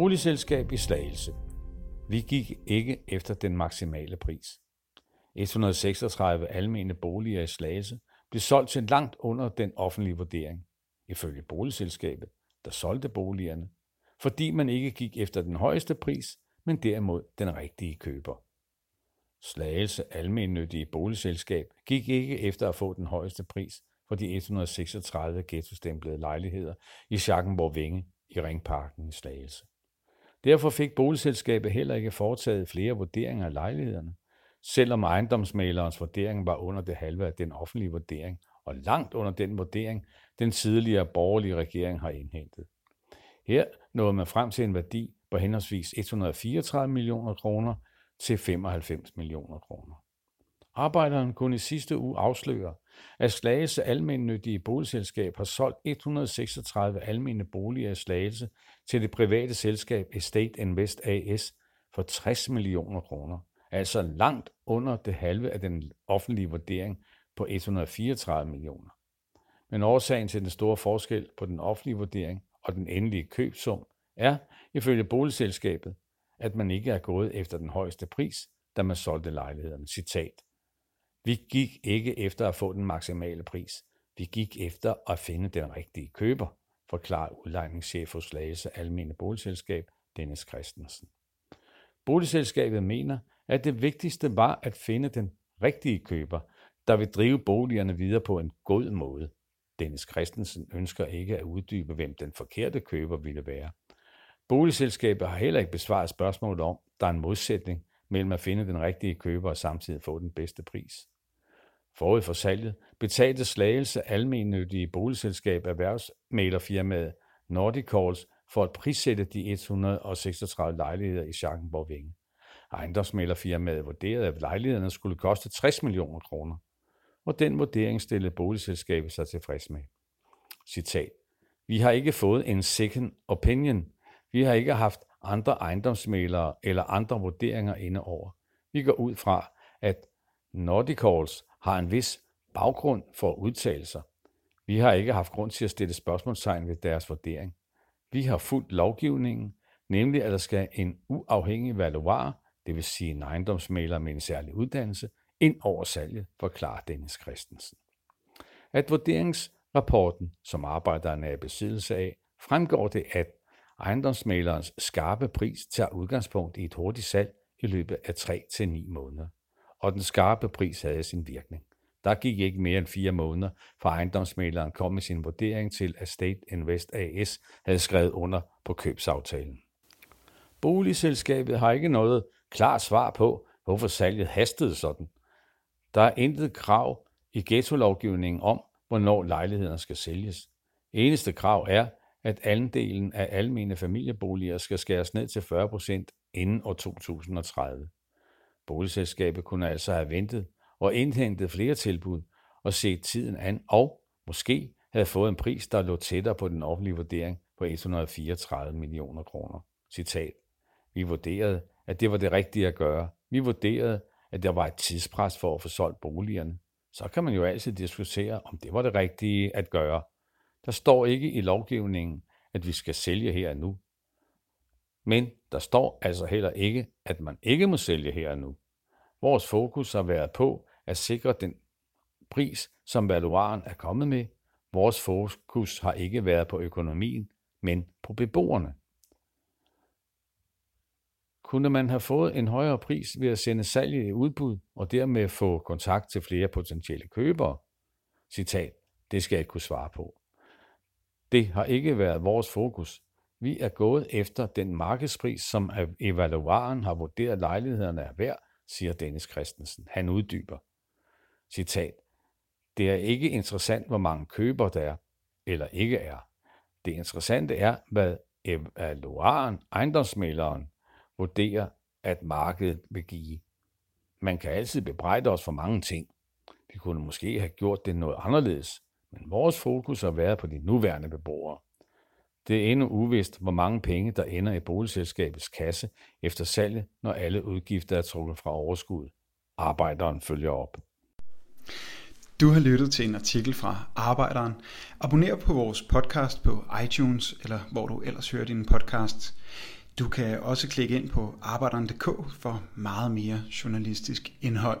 Boligselskab i Slagelse. Vi gik ikke efter den maksimale pris. 136 almene boliger i Slagelse blev solgt til langt under den offentlige vurdering, ifølge boligselskabet, der solgte boligerne, fordi man ikke gik efter den højeste pris, men derimod den rigtige køber. Slagelse Almennyttige Boligselskab gik ikke efter at få den højeste pris for de 136 ghettostemplede lejligheder i Schackenborg Vinge i Ringparken i Slagelse. Derfor fik boligselskabet heller ikke foretaget flere vurderinger af lejlighederne, selvom ejendomsmalerens vurdering var under det halve af den offentlige vurdering, og langt under den vurdering, den tidligere borgerlige regering har indhentet. Her nåede man frem til en værdi på henholdsvis 134 millioner kroner til 95 millioner kroner. Arbejderen kunne i sidste uge afsløre, at Slagelse Almennyttige Boligselskab har solgt 136 almene boliger i Slagelse til det private selskab Estate Invest AS for 60 millioner kroner, altså langt under det halve af den offentlige vurdering på 134 millioner. Men årsagen til den store forskel på den offentlige vurdering og den endelige købsum er, ifølge boligselskabet, at man ikke er gået efter den højeste pris, da man solgte lejlighederne. Citat. Vi gik ikke efter at få den maksimale pris. Vi gik efter at finde den rigtige køber, forklarer udlejningschef hos Slagelse Almene Boligselskab, Dennis Christensen. Boligselskabet mener, at det vigtigste var at finde den rigtige køber, der vil drive boligerne videre på en god måde. Dennis Christensen ønsker ikke at uddybe, hvem den forkerte køber ville være. Boligselskabet har heller ikke besvaret spørgsmålet om, der er en modsætning mellem at finde den rigtige køber og samtidig få den bedste pris. Forud for salget betalte Slagelse almennyttige boligselskab erhvervsmæglerfirmaet Nordic Calls for at prissætte de 136 lejligheder i Schackenborg Vinge. Ejendomsmælerfirmaet vurderede, at lejlighederne skulle koste 60 millioner kroner, og den vurdering stillede boligselskabet sig tilfreds med. Citat. Vi har ikke fået en second opinion. Vi har ikke haft andre ejendomsmælere eller andre vurderinger inde over. Vi går ud fra, at Nordicals har en vis baggrund for at udtale sig. Vi har ikke haft grund til at stille spørgsmålstegn ved deres vurdering. Vi har fuldt lovgivningen, nemlig at der skal en uafhængig valuar, det vil sige en ejendomsmaler med en særlig uddannelse, ind over salget, forklarer Dennis Christensen. At vurderingsrapporten, som arbejderne er i besiddelse af, fremgår det, at ejendomsmalerens skarpe pris tager udgangspunkt i et hurtigt salg i løbet af 3 til 9 måneder og den skarpe pris havde sin virkning. Der gik ikke mere end fire måneder, fra ejendomsmaleren kom med sin vurdering til, at State Invest AS havde skrevet under på købsaftalen. Boligselskabet har ikke noget klart svar på, hvorfor salget hastede sådan. Der er intet krav i ghetto-lovgivningen om, hvornår lejlighederne skal sælges. Eneste krav er, at andelen af almene familieboliger skal skæres ned til 40 procent inden år 2030. Boligselskabet kunne altså have ventet og indhentet flere tilbud og set tiden an og måske havde fået en pris, der lå tættere på den offentlige vurdering på 134 millioner kroner. Citat. Vi vurderede, at det var det rigtige at gøre. Vi vurderede, at der var et tidspres for at få solgt boligerne. Så kan man jo altid diskutere, om det var det rigtige at gøre. Der står ikke i lovgivningen, at vi skal sælge her og nu. Men der står altså heller ikke, at man ikke må sælge her nu. Vores fokus har været på at sikre den pris, som valuaren er kommet med. Vores fokus har ikke været på økonomien, men på beboerne. Kunne man have fået en højere pris ved at sende salget i udbud og dermed få kontakt til flere potentielle købere? Citat, det skal jeg ikke kunne svare på. Det har ikke været vores fokus. Vi er gået efter den markedspris, som evaluaren har vurderet lejlighederne er værd, siger Dennis Christensen. Han uddyber. Citat. Det er ikke interessant, hvor mange køber der er, eller ikke er. Det interessante er, hvad evaluaren, ejendomsmæleren, vurderer, at markedet vil give. Man kan altid bebrejde os for mange ting. Vi kunne måske have gjort det noget anderledes, men vores fokus har været på de nuværende beboere. Det er endnu uvist, hvor mange penge, der ender i boligselskabets kasse efter salget, når alle udgifter er trukket fra overskud. Arbejderen følger op. Du har lyttet til en artikel fra Arbejderen. Abonner på vores podcast på iTunes, eller hvor du ellers hører din podcast. Du kan også klikke ind på arbejderen.dk for meget mere journalistisk indhold.